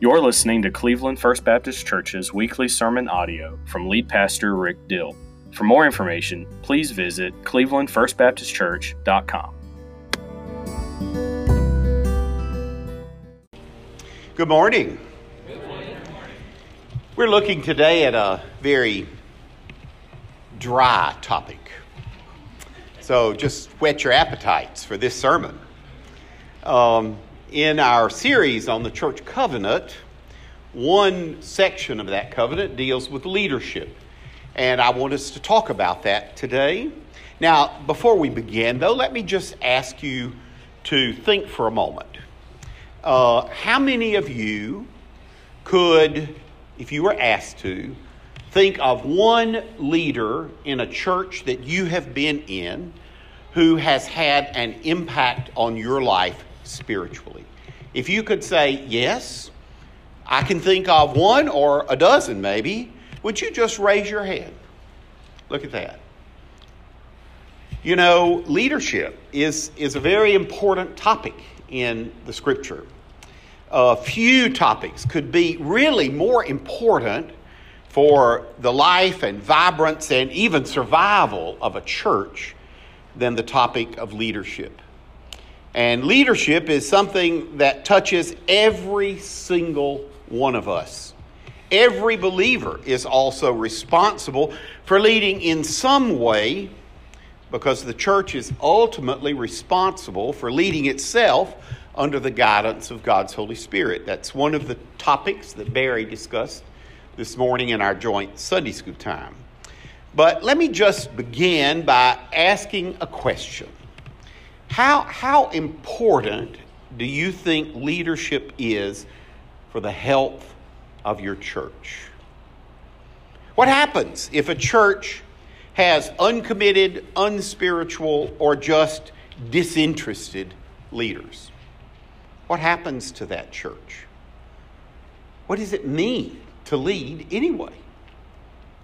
You're listening to Cleveland First Baptist Church's weekly sermon audio from lead pastor Rick Dill. For more information, please visit clevelandfirstbaptistchurch.com. Good morning. We're looking today at a very dry topic. So just whet your appetites for this sermon. Um, in our series on the church covenant, one section of that covenant deals with leadership. And I want us to talk about that today. Now, before we begin, though, let me just ask you to think for a moment. Uh, how many of you could, if you were asked to, think of one leader in a church that you have been in who has had an impact on your life spiritually? If you could say, yes, I can think of one or a dozen maybe, would you just raise your hand? Look at that. You know, leadership is, is a very important topic in the scripture. A few topics could be really more important for the life and vibrance and even survival of a church than the topic of leadership. And leadership is something that touches every single one of us. Every believer is also responsible for leading in some way because the church is ultimately responsible for leading itself under the guidance of God's Holy Spirit. That's one of the topics that Barry discussed this morning in our joint Sunday school time. But let me just begin by asking a question how, how important do you think leadership is for the health of your church? What happens if a church has uncommitted, unspiritual, or just disinterested leaders? What happens to that church? What does it mean to lead anyway?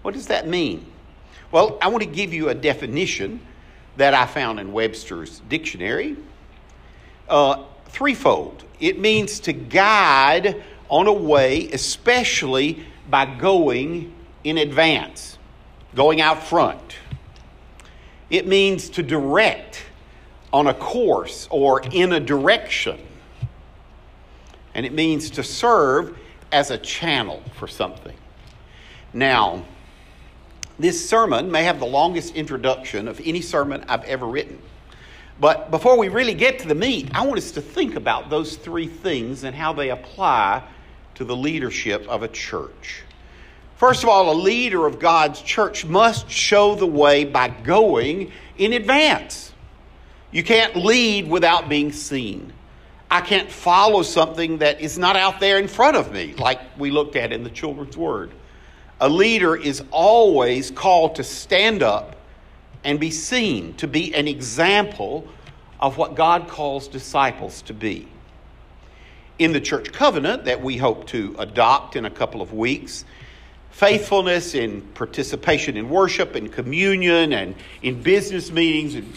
What does that mean? Well, I want to give you a definition that I found in Webster's dictionary. Uh, threefold. It means to guide on a way, especially by going in advance, going out front. It means to direct on a course or in a direction. And it means to serve as a channel for something. Now, this sermon may have the longest introduction of any sermon I've ever written. But before we really get to the meat, I want us to think about those three things and how they apply to the leadership of a church. First of all, a leader of God's church must show the way by going in advance. You can't lead without being seen. I can't follow something that is not out there in front of me, like we looked at in the children's word. A leader is always called to stand up and be seen, to be an example of what God calls disciples to be. In the church covenant that we hope to adopt in a couple of weeks, faithfulness in participation in worship and communion and in business meetings and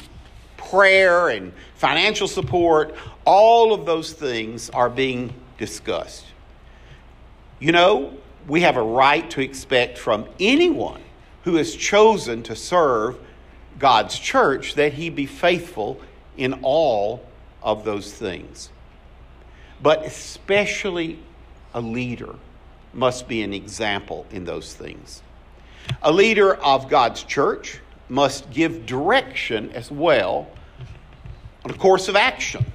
prayer and financial support, all of those things are being discussed. You know, we have a right to expect from anyone who has chosen to serve God's church that he be faithful in all of those things. But especially a leader must be an example in those things. A leader of God's church must give direction as well on a course of action.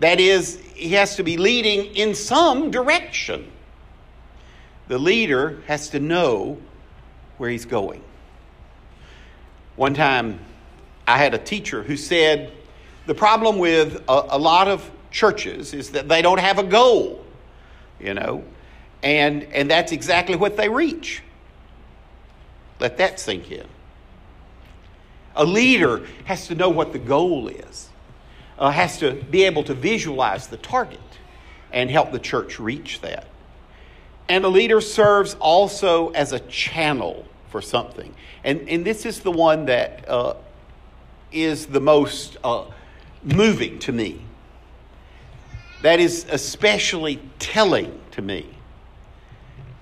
That is, he has to be leading in some direction the leader has to know where he's going. One time, I had a teacher who said the problem with a, a, lot of churches is that they don't have a goal, you know, and, and that's exactly what they reach. Let that sink in. A leader has to know what the goal is, uh, has to be able to visualize the target and help the church reach that. And a leader serves also as a channel for something. And, and this is the one that uh, is the most uh, moving to me. That is especially telling to me.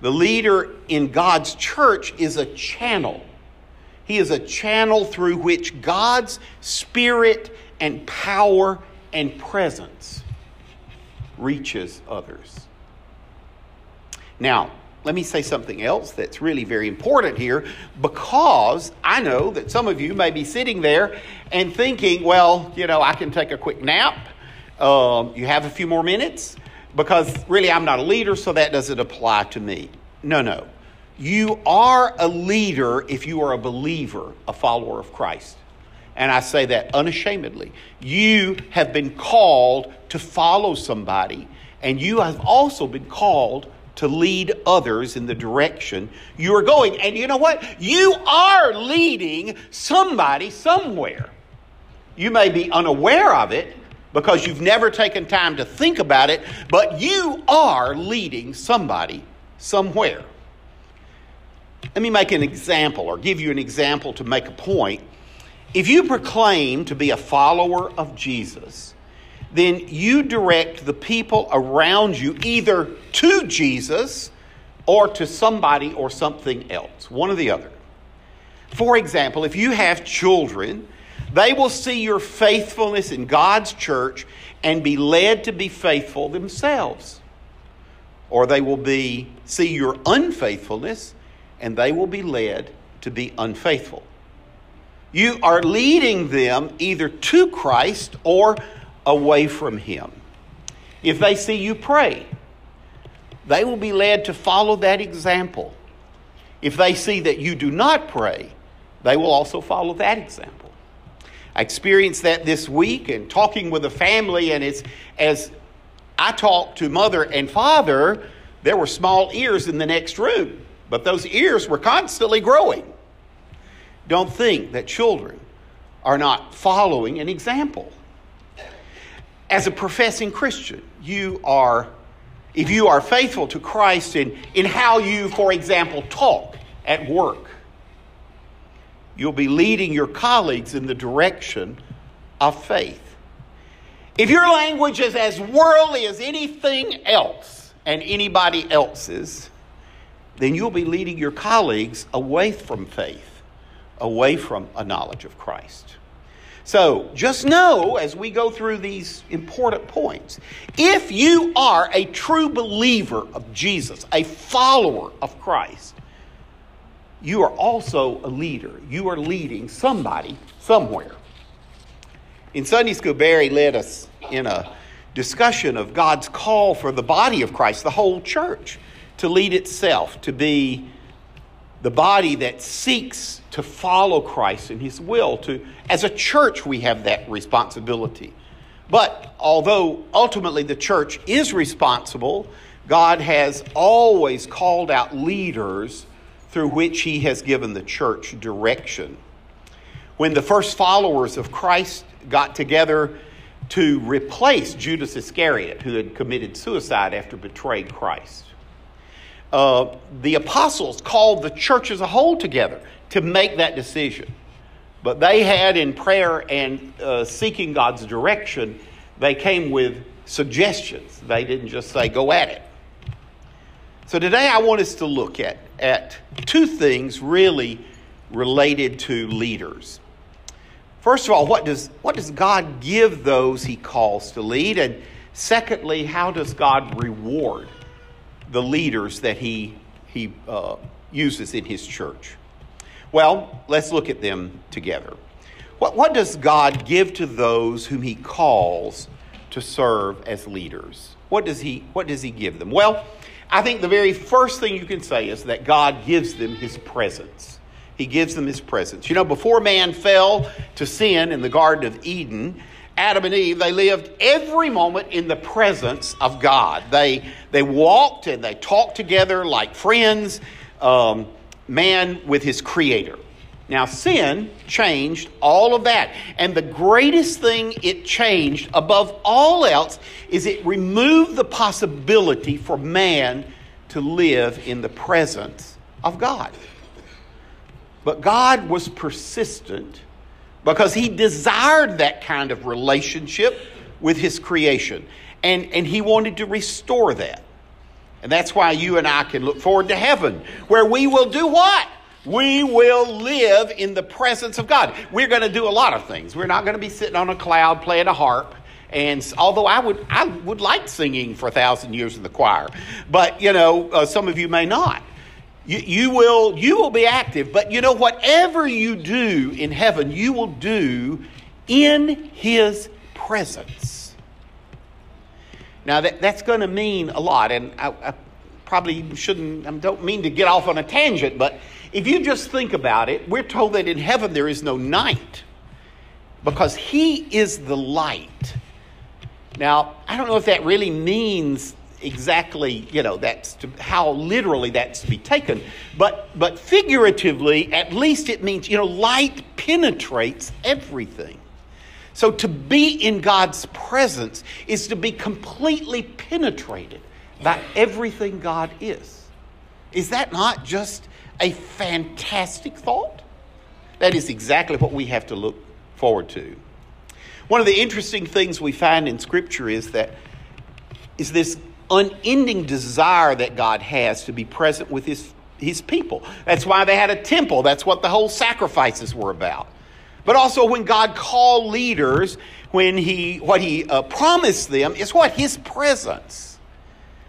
The leader in God's church is a channel. He is a channel through which God's spirit and power and presence reaches others. Now, let me say something else that's really very important here because I know that some of you may be sitting there and thinking, well, you know, I can take a quick nap. Um, you have a few more minutes because really I'm not a leader, so that doesn't apply to me. No, no. You are a leader if you are a believer, a follower of Christ. And I say that unashamedly. You have been called to follow somebody, and you have also been called to lead others in the direction you are going. And you know what? You are leading somebody somewhere. You may be unaware of it because you've never taken time to think about it, but you are leading somebody somewhere. Let me make an example or give you an example to make a point. If you proclaim to be a follower of Jesus, then you direct the people around you either to Jesus or to somebody or something else, one or the other. For example, if you have children, they will see your faithfulness in God's church and be led to be faithful themselves. Or they will be see your unfaithfulness and they will be led to be unfaithful. You are leading them either to Christ or away from Him. If they see you pray, they will be led to follow that example. If they see that you do not pray, they will also follow that example. I experienced that this week and talking with a family, and it's as I talked to mother and father, there were small ears in the next room, but those ears were constantly growing. Don't think that children are not following an example as a professing Christian, you are, if you are faithful to Christ in, in how you, for example, talk at work, you'll be leading your colleagues in the direction of faith. If your language is as worldly as anything else and anybody else's, then you'll be leading your colleagues away from faith, away from a knowledge of Christ. So just know as we go through these important points if you are a true believer of Jesus, a follower of Christ, you are also a leader. You are leading somebody somewhere. In Sunday school, Barry led us in a discussion of God's call for the body of Christ, the whole church, to lead itself, to be the body that seeks to follow Christ and His will. To, as a church, we have that responsibility. But although ultimately the church is responsible, God has always called out leaders through which He has given the church direction. When the first followers of Christ got together to replace Judas Iscariot, who had committed suicide after betraying Christ, uh, the apostles called the church as a whole together to make that decision. But they had, in prayer and uh, seeking God's direction, they came with suggestions. They didn't just say, go at it. So today I want us to look at, at two things really related to leaders. First of all, what does, what does God give those he calls to lead? And secondly, how does God reward the leaders that he, he uh, uses in his church. Well, let's look at them together. What, what does God give to those whom he calls to serve as leaders? What does, he, what does he give them? Well, I think the very first thing you can say is that God gives them his presence. He gives them his presence. You know, before man fell to sin in the Garden of Eden, Adam and Eve, they lived every moment in the presence of God. They, they walked and they talked together like friends, um, man with his creator. Now, sin changed all of that. And the greatest thing it changed above all else is it removed the possibility for man to live in the presence of God. But God was persistent because he desired that kind of relationship with his creation. And, and he wanted to restore that. And that's why you and I can look forward to heaven, where we will do what? We will live in the presence of God. We're going to do a lot of things. We're not going to be sitting on a cloud playing a harp. And although I would, I would like singing for a thousand years in the choir, but you know, uh, some of you may not. You, you, will, you will be active, but you know, whatever you do in heaven, you will do in His presence. Now, that, that's going to mean a lot, and I, I probably shouldn't, I don't mean to get off on a tangent, but if you just think about it, we're told that in heaven there is no night because He is the light. Now, I don't know if that really means exactly, you know, that's to, how literally that's to be taken, but but figuratively, at least it means, you know, light penetrates everything. So to be in God's presence is to be completely penetrated by everything God is. Is that not just a fantastic thought? That is exactly what we have to look forward to. One of the interesting things we find in Scripture is that is this unending desire that God has to be present with His, his people. That's why they had a temple. That's what the whole sacrifices were about. But also, when God called leaders, when He what He uh, promised them is what His presence.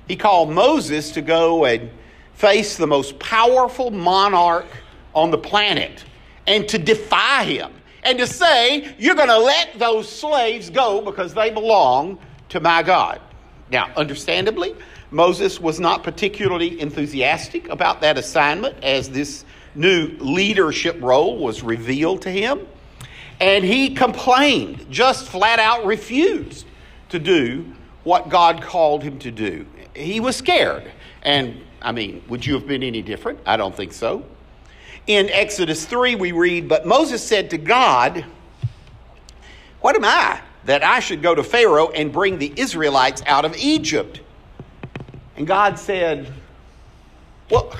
He called Moses to go and face the most powerful monarch on the planet and to defy him and to say, You're going to let those slaves go because they belong to my God. Now, understandably, Moses was not particularly enthusiastic about that assignment as this new leadership role was revealed to him. And he complained, just flat out refused to do what God called him to do. He was scared. And I mean, would you have been any different? I don't think so. In Exodus 3, we read, But Moses said to God, What am I that I should go to Pharaoh and bring the Israelites out of Egypt? And God said, Well,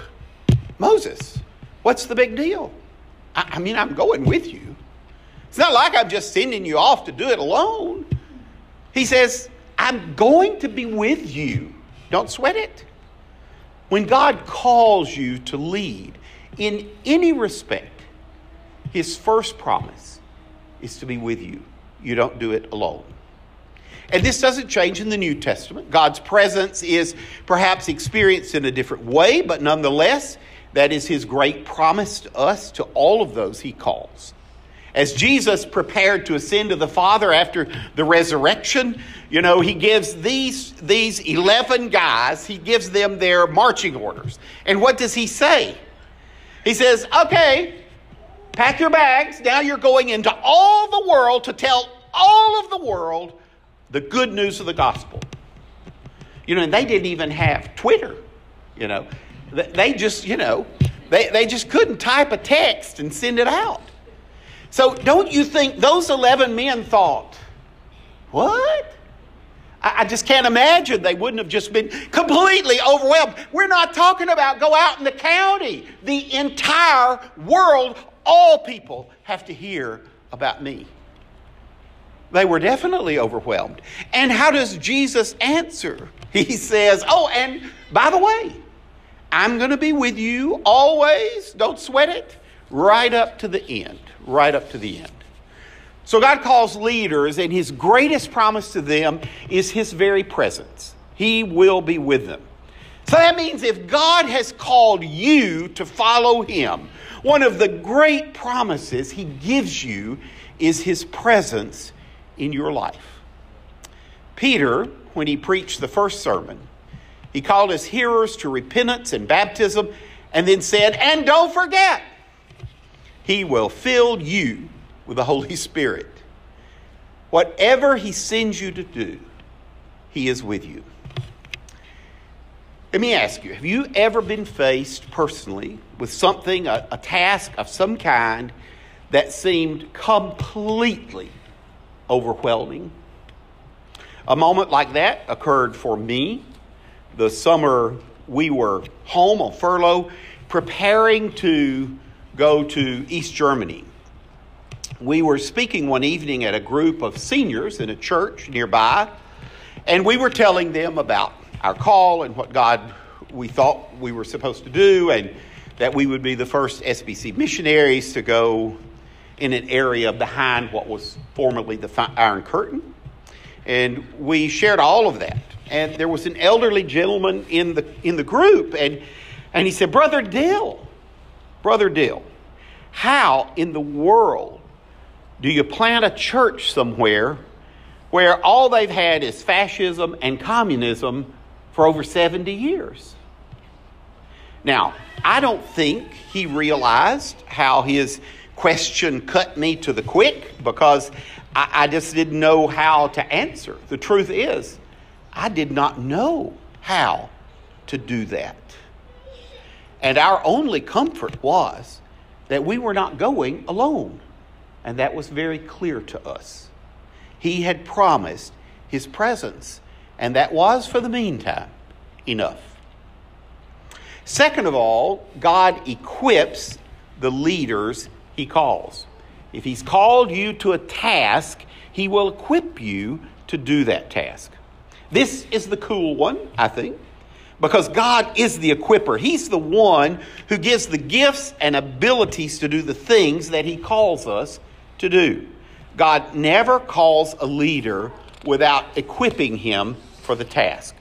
Moses, what's the big deal? I, I mean, I'm going with you. It's not like I'm just sending you off to do it alone. He says, I'm going to be with you. Don't sweat it. When God calls you to lead, in any respect, his first promise is to be with you. You don't do it alone. And this doesn't change in the New Testament. God's presence is perhaps experienced in a different way, but nonetheless, that is his great promise to us, to all of those he calls. As Jesus prepared to ascend to the Father after the resurrection, you know, he gives these, these 11 guys, he gives them their marching orders. And what does he say? He says, okay, pack your bags. Now you're going into all the world to tell all of the world the good news of the gospel. You know, and they didn't even have Twitter, you know. They just, you know, they, they just couldn't type a text and send it out. So don't you think those 11 men thought, what? I just can't imagine they wouldn't have just been completely overwhelmed. We're not talking about go out in the county. The entire world, all people have to hear about me. They were definitely overwhelmed. And how does Jesus answer? He says, Oh, and by the way, I'm going to be with you always. Don't sweat it. Right up to the end. Right up to the end. So God calls leaders, and his greatest promise to them is his very presence. He will be with them. So that means if God has called you to follow him, one of the great promises he gives you is his presence in your life. Peter, when he preached the first sermon, he called his hearers to repentance and baptism and then said, And don't forget, he will fill you with the Holy Spirit. Whatever He sends you to do, He is with you. Let me ask you have you ever been faced personally with something, a, a task of some kind, that seemed completely overwhelming? A moment like that occurred for me the summer we were home on furlough, preparing to go to East Germany we were speaking one evening at a group of seniors in a church nearby, and we were telling them about our call and what God we thought we were supposed to do, and that we would be the first SBC missionaries to go in an area behind what was formerly the Iron Curtain. And we shared all of that. And there was an elderly gentleman in the, in the group, and, and he said, Brother Dill, Brother Dill, how in the world do you plant a church somewhere where all they've had is fascism and communism for over 70 years? Now, I don't think he realized how his question cut me to the quick because I, I, just didn't know how to answer. The truth is, I did not know how to do that. And our only comfort was that we were not going alone. And that was very clear to us. He had promised his presence, and that was, for the meantime, enough. Second of all, God equips the leaders he calls. If he's called you to a task, he will equip you to do that task. This is the cool one, I think, because God is the equiper. He's the one who gives the gifts and abilities to do the things that he calls us to do. God never calls a leader without equipping him for the task.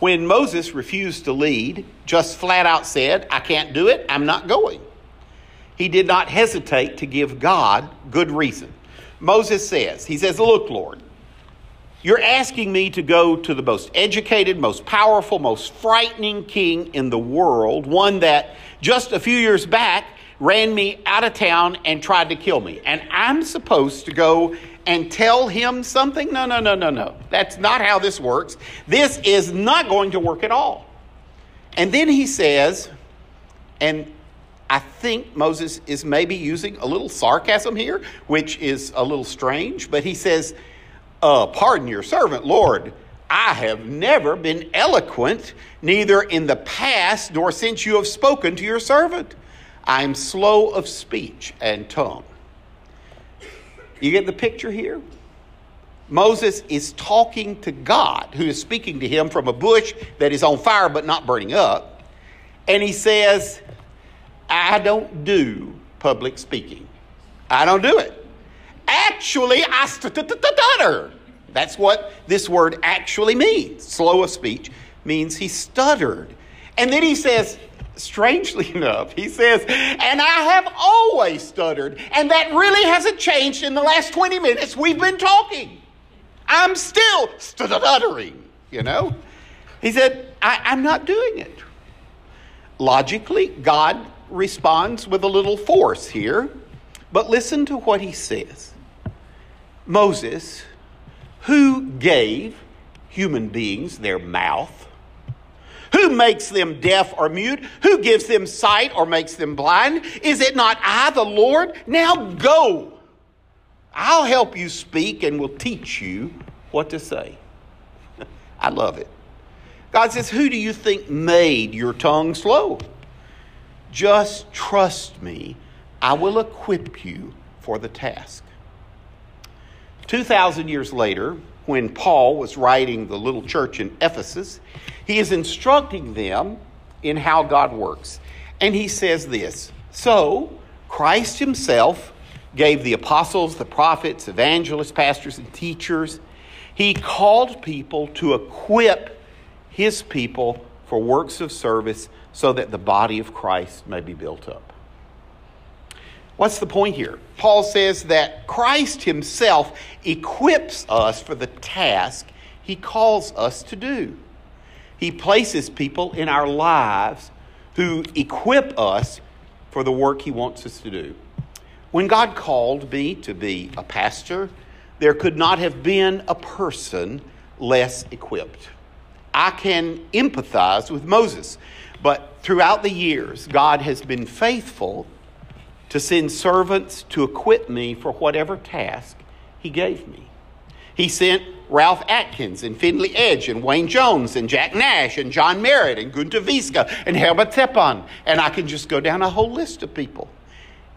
When Moses refused to lead, just flat out said, I can't do it, I'm not going. He did not hesitate to give God good reason. Moses says, He says, Look, Lord, you're asking me to go to the most educated, most powerful, most frightening king in the world, one that just a few years back ran me out of town and tried to kill me. And I'm supposed to go and tell him something? No, no, no, no, no. That's not how this works. This is not going to work at all. And then he says, and I think Moses is maybe using a little sarcasm here, which is a little strange, but he says, uh, Pardon your servant, Lord. I have never been eloquent, neither in the past nor since you have spoken to your servant. I am slow of speech and tongue. You get the picture here? Moses is talking to God, who is speaking to him from a bush that is on fire but not burning up. And he says, I don't do public speaking. I don't do it. Actually, I stutter. That's what this word actually means. Slow of speech means he stuttered. And then he says, strangely enough, he says, and I have always stuttered, and that really hasn't changed in the last 20 minutes we've been talking. I'm still stuttering, you know? He said, I, am not doing it. Logically, God responds with a little force here, but listen to what he says Moses, who gave human beings their mouth? Who makes them deaf or mute? Who gives them sight or makes them blind? Is it not I, the Lord? Now go. I'll help you speak and will teach you what to say. I love it. God says, Who do you think made your tongue slow? Just trust me, I will equip you for the task. 2,000 years later, when Paul was writing the little church in Ephesus, he is instructing them in how God works. And he says this So, Christ himself gave the apostles, the prophets, evangelists, pastors, and teachers. He called people to equip his people for works of service so that the body of Christ may be built up. What's the point here? Paul says that Christ himself equips us for the task he calls us to do. He places people in our lives who equip us for the work he wants us to do. When God called me to be a pastor, there could not have been a person less equipped. I can empathize with Moses but throughout the years, God has been faithful to send servants to equip me for whatever task He gave me. He sent Ralph Atkins and Findley Edge and Wayne Jones and Jack Nash and John Merritt and Gunter Wiska and Herbert Teppan. And I can just go down a whole list of people.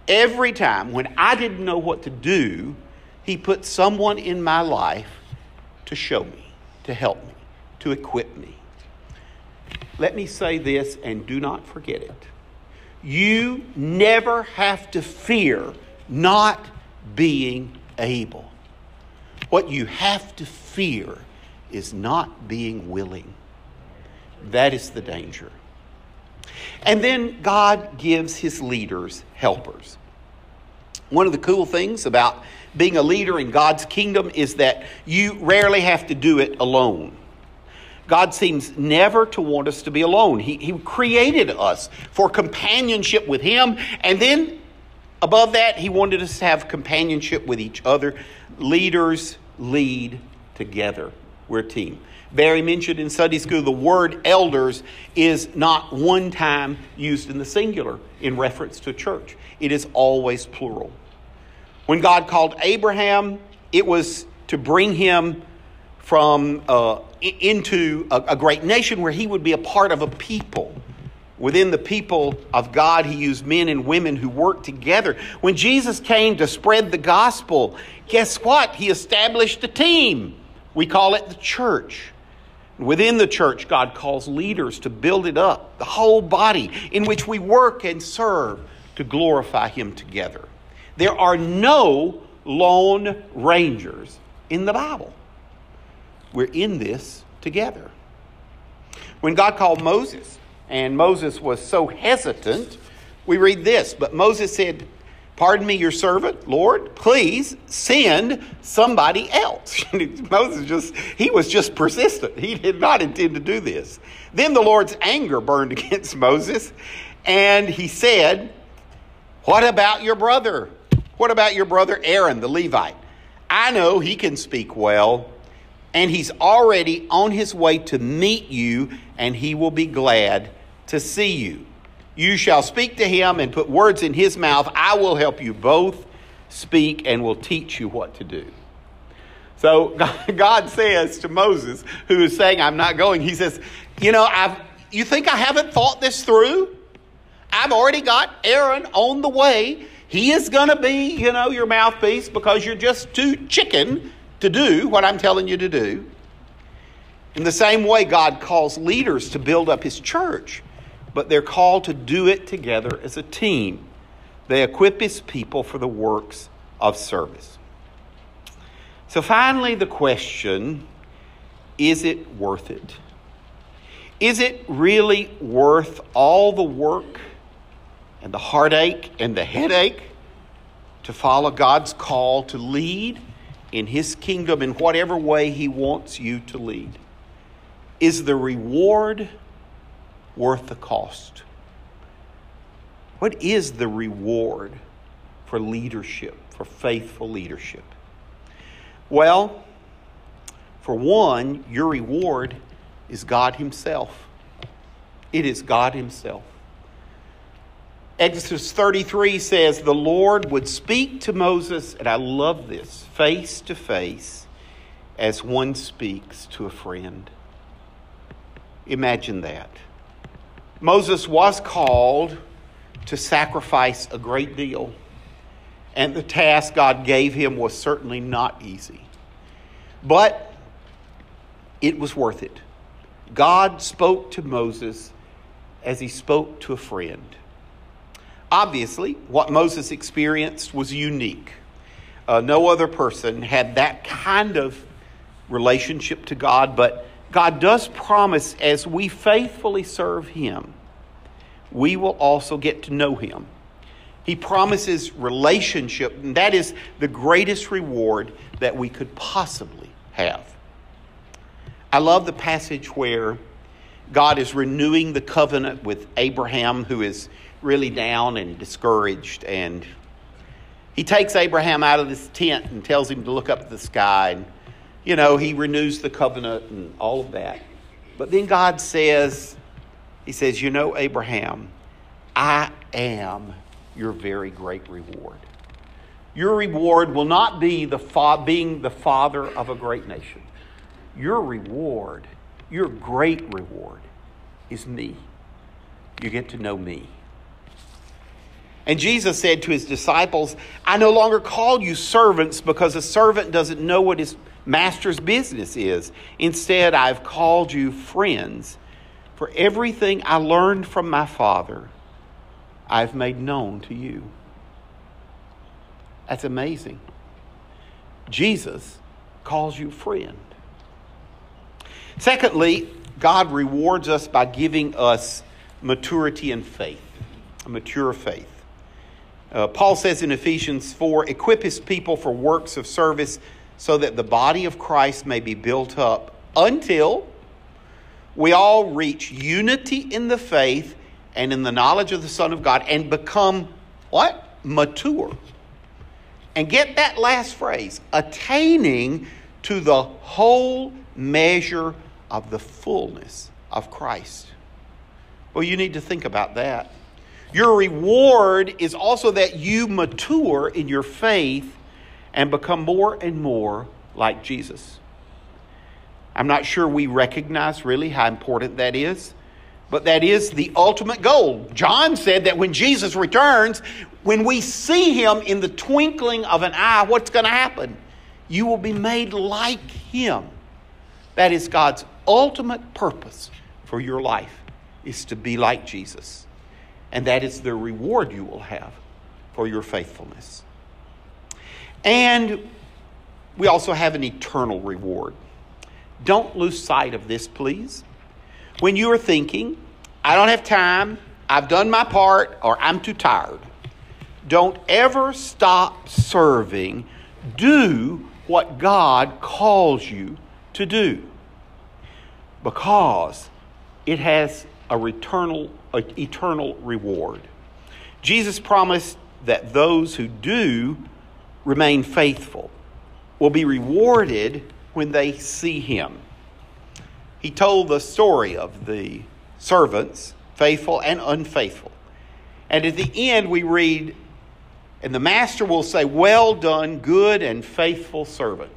Every time when I didn't know what to do, he put someone in my life to show me, to help me, to equip me. Let me say this and do not forget it. You never have to fear not being able. What you have to fear is not being willing. That is the danger. And then God gives his leaders helpers. One of the cool things about being a leader in God's kingdom is that you rarely have to do it alone. God seems never to want us to be alone. He, he created us for companionship with Him, and then above that, He wanted us to have companionship with each other. Leaders lead together, we're a team. Barry mentioned in Sunday school the word elders is not one time used in the singular in reference to church, it is always plural. When God called Abraham, it was to bring him from uh, into a, a great nation where he would be a part of a people. Within the people of God, he used men and women who worked together. When Jesus came to spread the gospel, guess what? He established a team. We call it the church. Within the church, God calls leaders to build it up, the whole body in which we work and serve to glorify Him together. There are no lone rangers in the Bible. We're in this together. When God called Moses, and Moses was so hesitant, we read this. But Moses said, Pardon me, your servant, Lord, please send somebody else. Moses just, he was just persistent. He did not intend to do this. Then the Lord's anger burned against Moses, and he said, What about your brother? What about your brother Aaron, the Levite? I know he can speak well, and he's already on his way to meet you, and he will be glad to see you. You shall speak to him and put words in his mouth. I will help you both speak and will teach you what to do. So God says to Moses, who is saying, I'm not going, he says, You know, I've, you think I haven't thought this through? I've already got Aaron on the way. He is going to be, you know, your mouthpiece because you're just too chicken to do what I'm telling you to do. In the same way, God calls leaders to build up his church, but they're called to do it together as a team. They equip his people for the works of service. So, finally, the question is it worth it? Is it really worth all the work and the heartache and the headache to follow God's call to lead in His kingdom in whatever way He wants you to lead? Is the reward worth the cost? What is the reward for leadership, for faithful leadership? Well, for one, your reward is God Himself. It is God Himself. Exodus 33 says, The Lord would speak to Moses, and I love this, face to face, as one speaks to a friend. Imagine that. Moses was called to sacrifice a great deal, and the task God gave him was certainly not easy. But it was worth it. God spoke to Moses as he spoke to a friend. Obviously, what Moses experienced was unique. Uh, no other person had that kind of relationship to God, but God does promise as we faithfully serve Him, we will also get to know Him. He promises relationship, and that is the greatest reward that we could possibly have. I love the passage where God is renewing the covenant with Abraham, who is really down and discouraged. And he takes Abraham out of this tent and tells him to look up at the sky. And, you know, he renews the covenant and all of that. But then God says, He says, You know, Abraham, I am your very great reward. Your reward will not be the fa- being the father of a great nation. Your reward, your great reward, is me. You get to know me. And Jesus said to his disciples, I no longer call you servants because a servant doesn't know what his master's business is. Instead, I've called you friends For everything I learned from my Father, I've made known to you. That's amazing. Jesus calls you friend. Secondly, God rewards us by giving us maturity and faith, a mature faith. Uh, Paul says in Ephesians 4 equip his people for works of service so that the body of Christ may be built up until we all reach unity in the faith and in the knowledge of the Son of God and become what? Mature. And get that last phrase attaining to the whole measure of the fullness of Christ. Well, you need to think about that. Your reward is also that you mature in your faith and become more and more like Jesus. I'm not sure we recognize really how important that is, but that is the ultimate goal. John said that when Jesus returns, when we see him in the twinkling of an eye, what's going to happen? You will be made like him. That is God's ultimate purpose for your life is to be like Jesus. And that is the reward you will have for your faithfulness. And we also have an eternal reward. Don't lose sight of this, please. When you are thinking, I don't have time, I've done my part, or I'm too tired, don't ever stop serving. Do what God calls you to do because it has a eternal, eternal reward. Jesus promised that those who do remain faithful will be rewarded when they see him. He told the story of the servants, faithful and unfaithful. And at the end, we read, and the master will say, Well done, good and faithful servant.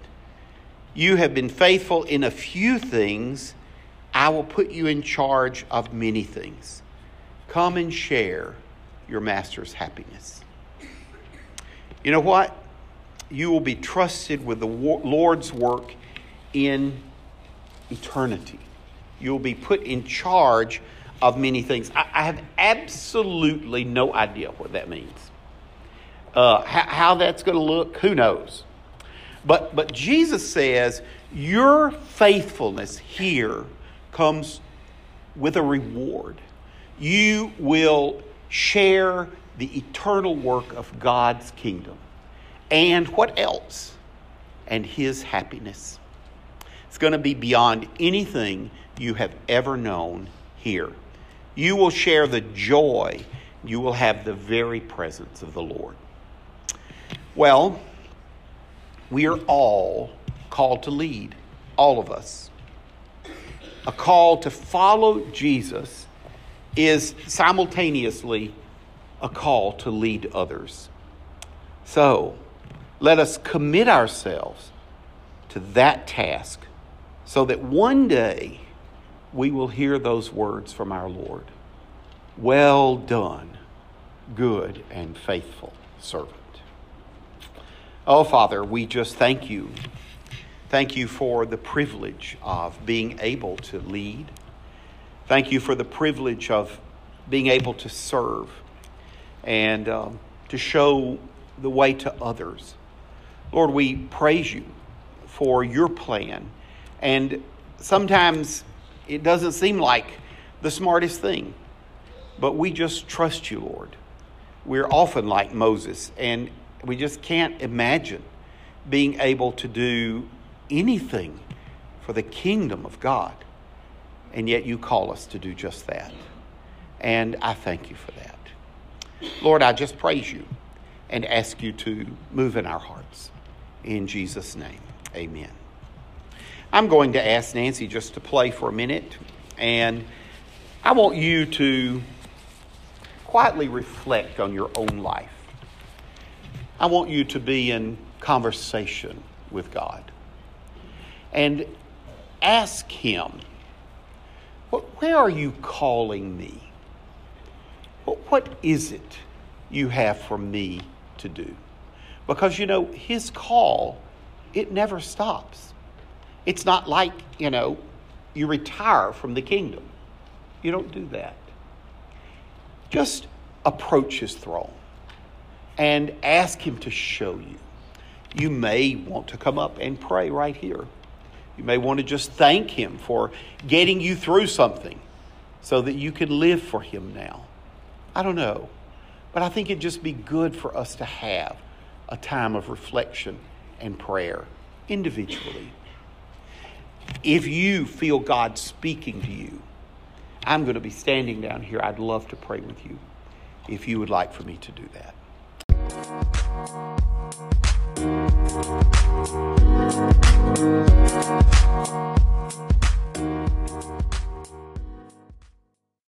You have been faithful in a few things I will put you in charge of many things. Come and share your master's happiness. You know what? You will be trusted with the Lord's work in eternity. You will be put in charge of many things. I, have absolutely no idea what that means. Uh, how, how that's going to look, who knows? But, but Jesus says, Your faithfulness here comes with a reward. You will share the eternal work of God's kingdom. And what else? And His happiness. It's going to be beyond anything you have ever known here. You will share the joy, you will have the very presence of the Lord. Well, we are all called to lead, all of us a call to follow Jesus is simultaneously a call to lead others. So, let us commit ourselves to that task so that one day we will hear those words from our Lord Well done, good and faithful servant. Oh, Father, we just thank you Thank you for the privilege of being able to lead. Thank you for the privilege of being able to serve and um, to show the way to others. Lord, we praise you for your plan. And sometimes it doesn't seem like the smartest thing, but we just trust you, Lord. We're often like Moses, and we just can't imagine being able to do anything for the kingdom of God. And yet you call us to do just that. And I thank you for that. Lord, I just praise you and ask you to move in our hearts. In Jesus' name, amen. I'm going to ask Nancy just to play for a minute, and I want you to quietly reflect on your own life. I want you to be in conversation with God and ask Him, Where are you calling me? What is it you have for me to do? Because, you know, His call, it never stops. It's not like, you know, you retire from the kingdom. You don't do that. Just approach his throne and ask him to show you. You may want to come up and pray right here. You may want to just thank him for getting you through something so that you can live for him now. I don't know. But I think it'd just be good for us to have a time of reflection and prayer individually. If you feel God speaking to you, I'm going to be standing down here. I'd love to pray with you if you would like for me to do that.